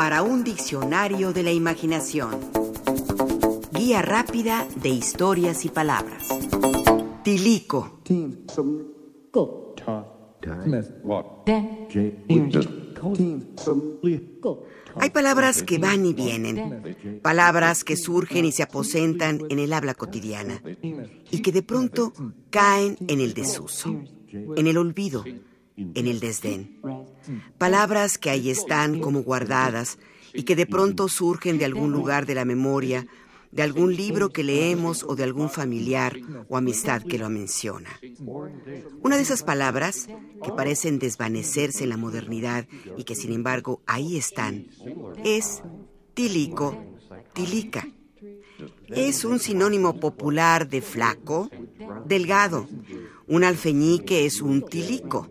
para un diccionario de la imaginación. Guía rápida de historias y palabras. Tilico. Hay palabras que van y vienen, palabras que surgen y se aposentan en el habla cotidiana y que de pronto caen en el desuso, en el olvido, en el desdén. Palabras que ahí están como guardadas y que de pronto surgen de algún lugar de la memoria, de algún libro que leemos o de algún familiar o amistad que lo menciona. Una de esas palabras que parecen desvanecerse en la modernidad y que sin embargo ahí están es tilico, tilica. Es un sinónimo popular de flaco, delgado. Un alfeñique es un tilico.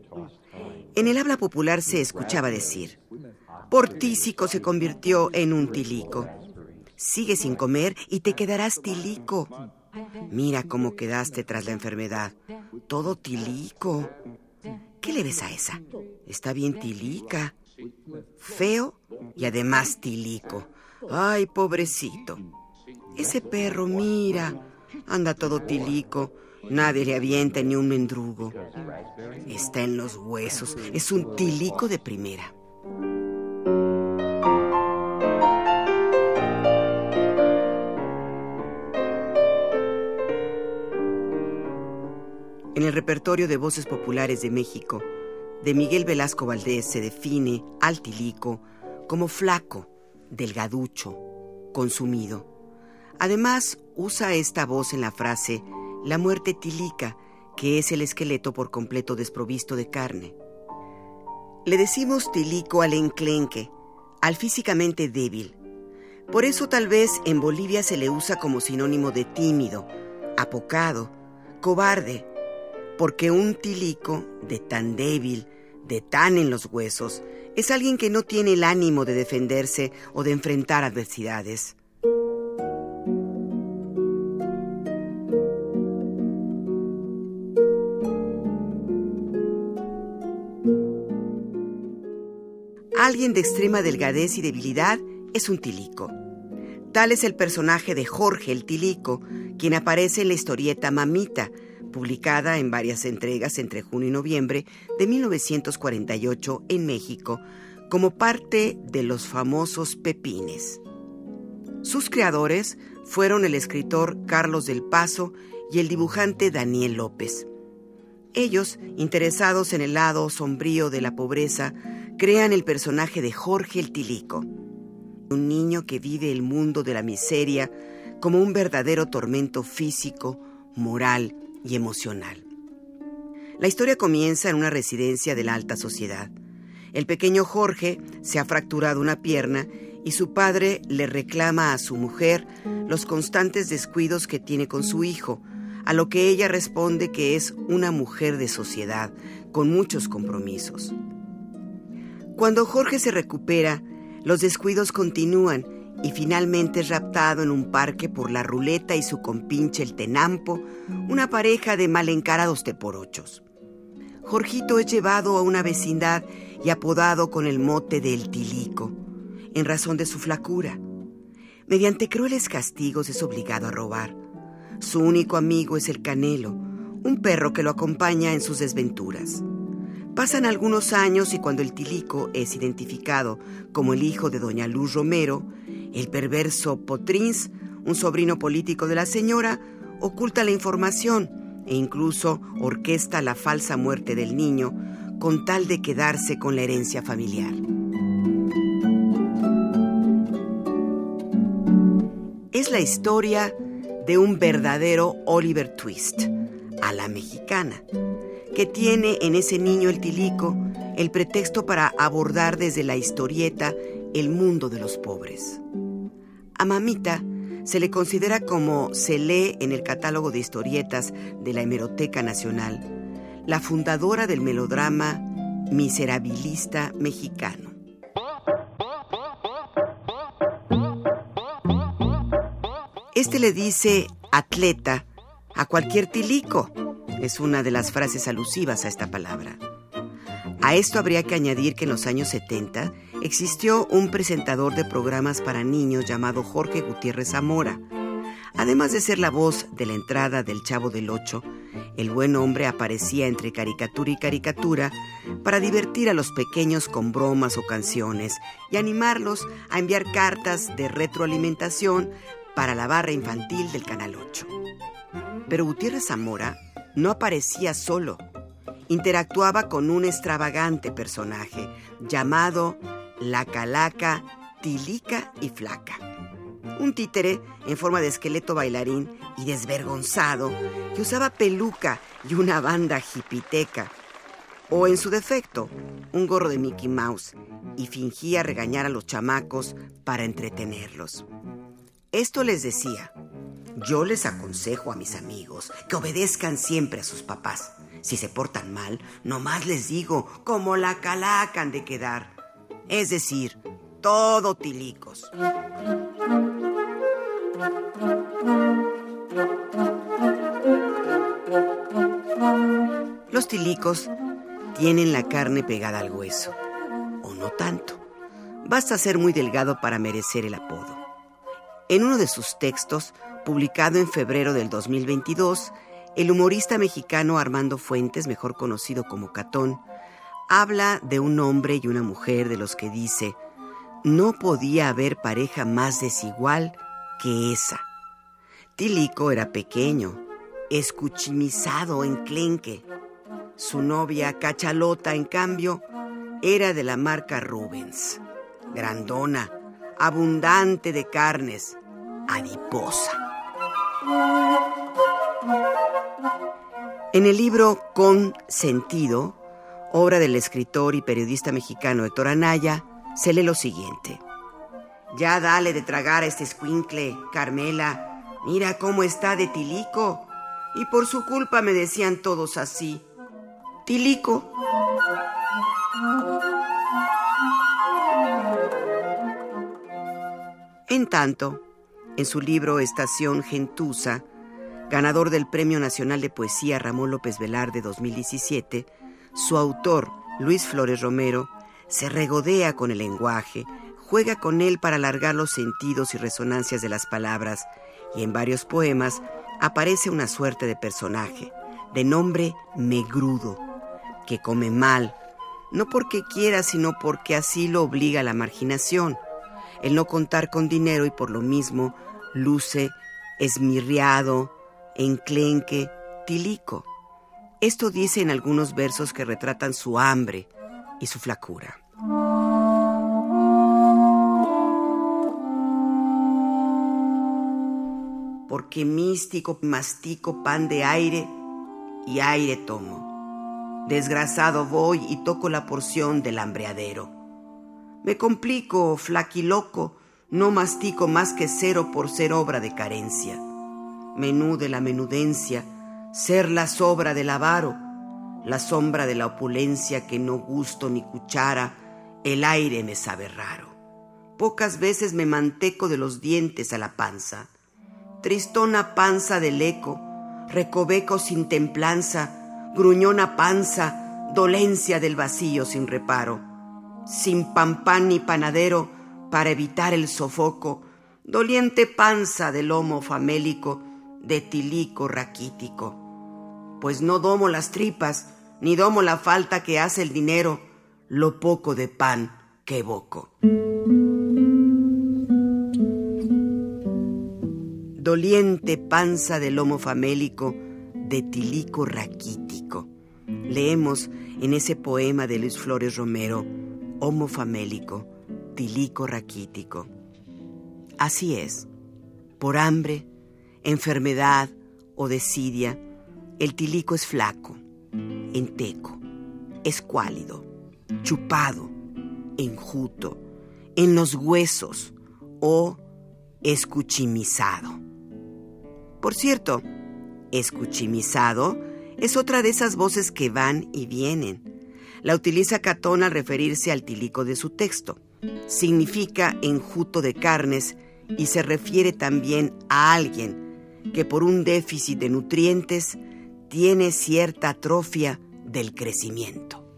En el habla popular se escuchaba decir, Portísico se convirtió en un tilico. Sigue sin comer y te quedarás tilico. Mira cómo quedaste tras la enfermedad. Todo tilico. ¿Qué le ves a esa? Está bien tilica. Feo y además tilico. Ay, pobrecito. Ese perro, mira, anda todo tilico. Nadie le avienta ni un mendrugo. Está en los huesos. Es un tilico de primera. En el repertorio de voces populares de México, de Miguel Velasco Valdés se define al tilico como flaco, delgaducho, consumido. Además, usa esta voz en la frase la muerte tilica, que es el esqueleto por completo desprovisto de carne. Le decimos tilico al enclenque, al físicamente débil. Por eso tal vez en Bolivia se le usa como sinónimo de tímido, apocado, cobarde, porque un tilico de tan débil, de tan en los huesos, es alguien que no tiene el ánimo de defenderse o de enfrentar adversidades. De extrema delgadez y debilidad es un tilico. Tal es el personaje de Jorge el Tilico, quien aparece en la historieta Mamita, publicada en varias entregas entre junio y noviembre de 1948 en México, como parte de los famosos Pepines. Sus creadores fueron el escritor Carlos del Paso y el dibujante Daniel López. Ellos, interesados en el lado sombrío de la pobreza, crean el personaje de Jorge el Tilico, un niño que vive el mundo de la miseria como un verdadero tormento físico, moral y emocional. La historia comienza en una residencia de la alta sociedad. El pequeño Jorge se ha fracturado una pierna y su padre le reclama a su mujer los constantes descuidos que tiene con su hijo, a lo que ella responde que es una mujer de sociedad, con muchos compromisos. Cuando Jorge se recupera, los descuidos continúan y finalmente es raptado en un parque por la ruleta y su compinche el tenampo, una pareja de mal encarados teporochos. Jorgito es llevado a una vecindad y apodado con el mote de El Tilico, en razón de su flacura. Mediante crueles castigos es obligado a robar. Su único amigo es el Canelo, un perro que lo acompaña en sus desventuras. Pasan algunos años y cuando el Tilico es identificado como el hijo de doña Luz Romero, el perverso Potrins, un sobrino político de la señora, oculta la información e incluso orquesta la falsa muerte del niño con tal de quedarse con la herencia familiar. Es la historia de un verdadero Oliver Twist, a la mexicana, que tiene en ese niño el tilico el pretexto para abordar desde la historieta el mundo de los pobres. A Mamita se le considera como se lee en el catálogo de historietas de la Hemeroteca Nacional, la fundadora del melodrama miserabilista mexicano. Este le dice atleta a cualquier tilico. Es una de las frases alusivas a esta palabra. A esto habría que añadir que en los años 70 existió un presentador de programas para niños llamado Jorge Gutiérrez Zamora. Además de ser la voz de la entrada del Chavo del Ocho, el buen hombre aparecía entre caricatura y caricatura para divertir a los pequeños con bromas o canciones y animarlos a enviar cartas de retroalimentación para la barra infantil del Canal 8. Pero Gutiérrez Zamora no aparecía solo interactuaba con un extravagante personaje llamado la calaca tilica y flaca. Un títere en forma de esqueleto bailarín y desvergonzado que usaba peluca y una banda jipiteca. O en su defecto, un gorro de Mickey Mouse y fingía regañar a los chamacos para entretenerlos. Esto les decía, yo les aconsejo a mis amigos que obedezcan siempre a sus papás. Si se portan mal, nomás les digo, como la calaca han de quedar. Es decir, todo tilicos. Los tilicos tienen la carne pegada al hueso, o no tanto. Basta ser muy delgado para merecer el apodo. En uno de sus textos, publicado en febrero del 2022, el humorista mexicano Armando Fuentes, mejor conocido como Catón, habla de un hombre y una mujer de los que dice, no podía haber pareja más desigual que esa. Tilico era pequeño, escuchimizado, enclenque. Su novia, Cachalota, en cambio, era de la marca Rubens, grandona, abundante de carnes, adiposa. En el libro Con Sentido, obra del escritor y periodista mexicano Héctor Anaya, se lee lo siguiente. Ya dale de tragar a este escuincle, Carmela. Mira cómo está de tilico. Y por su culpa me decían todos así. Tilico. En tanto, en su libro Estación Gentusa, ganador del Premio Nacional de Poesía Ramón López Velarde 2017, su autor, Luis Flores Romero, se regodea con el lenguaje, juega con él para alargar los sentidos y resonancias de las palabras, y en varios poemas aparece una suerte de personaje, de nombre Megrudo, que come mal, no porque quiera, sino porque así lo obliga la marginación, el no contar con dinero y por lo mismo luce esmirriado, enclenque, tilico. Esto dice en algunos versos que retratan su hambre y su flacura. Porque místico mastico pan de aire y aire tomo. Desgrasado voy y toco la porción del hambreadero. Me complico, flaquiloco, no mastico más que cero por ser obra de carencia. Menú de la menudencia, ser la sobra del avaro, la sombra de la opulencia que no gusto ni cuchara, el aire me sabe raro. Pocas veces me manteco de los dientes a la panza, tristona panza del eco, recoveco sin templanza, gruñona panza, dolencia del vacío sin reparo, sin pan ni panadero para evitar el sofoco, doliente panza del lomo famélico, de tilico raquítico. Pues no domo las tripas, ni domo la falta que hace el dinero, lo poco de pan que evoco. Doliente panza del lomo famélico, de tilico raquítico. Leemos en ese poema de Luis Flores Romero, Homo famélico, tilico raquítico. Así es, por hambre, enfermedad o desidia, el tilico es flaco, enteco, escuálido, chupado, enjuto, en los huesos o escuchimizado. Por cierto, escuchimizado es otra de esas voces que van y vienen. La utiliza Catón al referirse al tilico de su texto. Significa enjuto de carnes y se refiere también a alguien que por un déficit de nutrientes tiene cierta atrofia del crecimiento.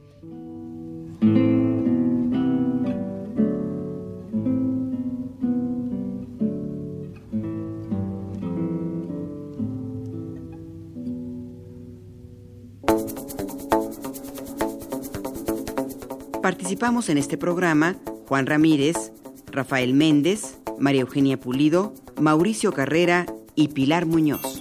Participamos en este programa Juan Ramírez, Rafael Méndez, María Eugenia Pulido, Mauricio Carrera y Pilar Muñoz.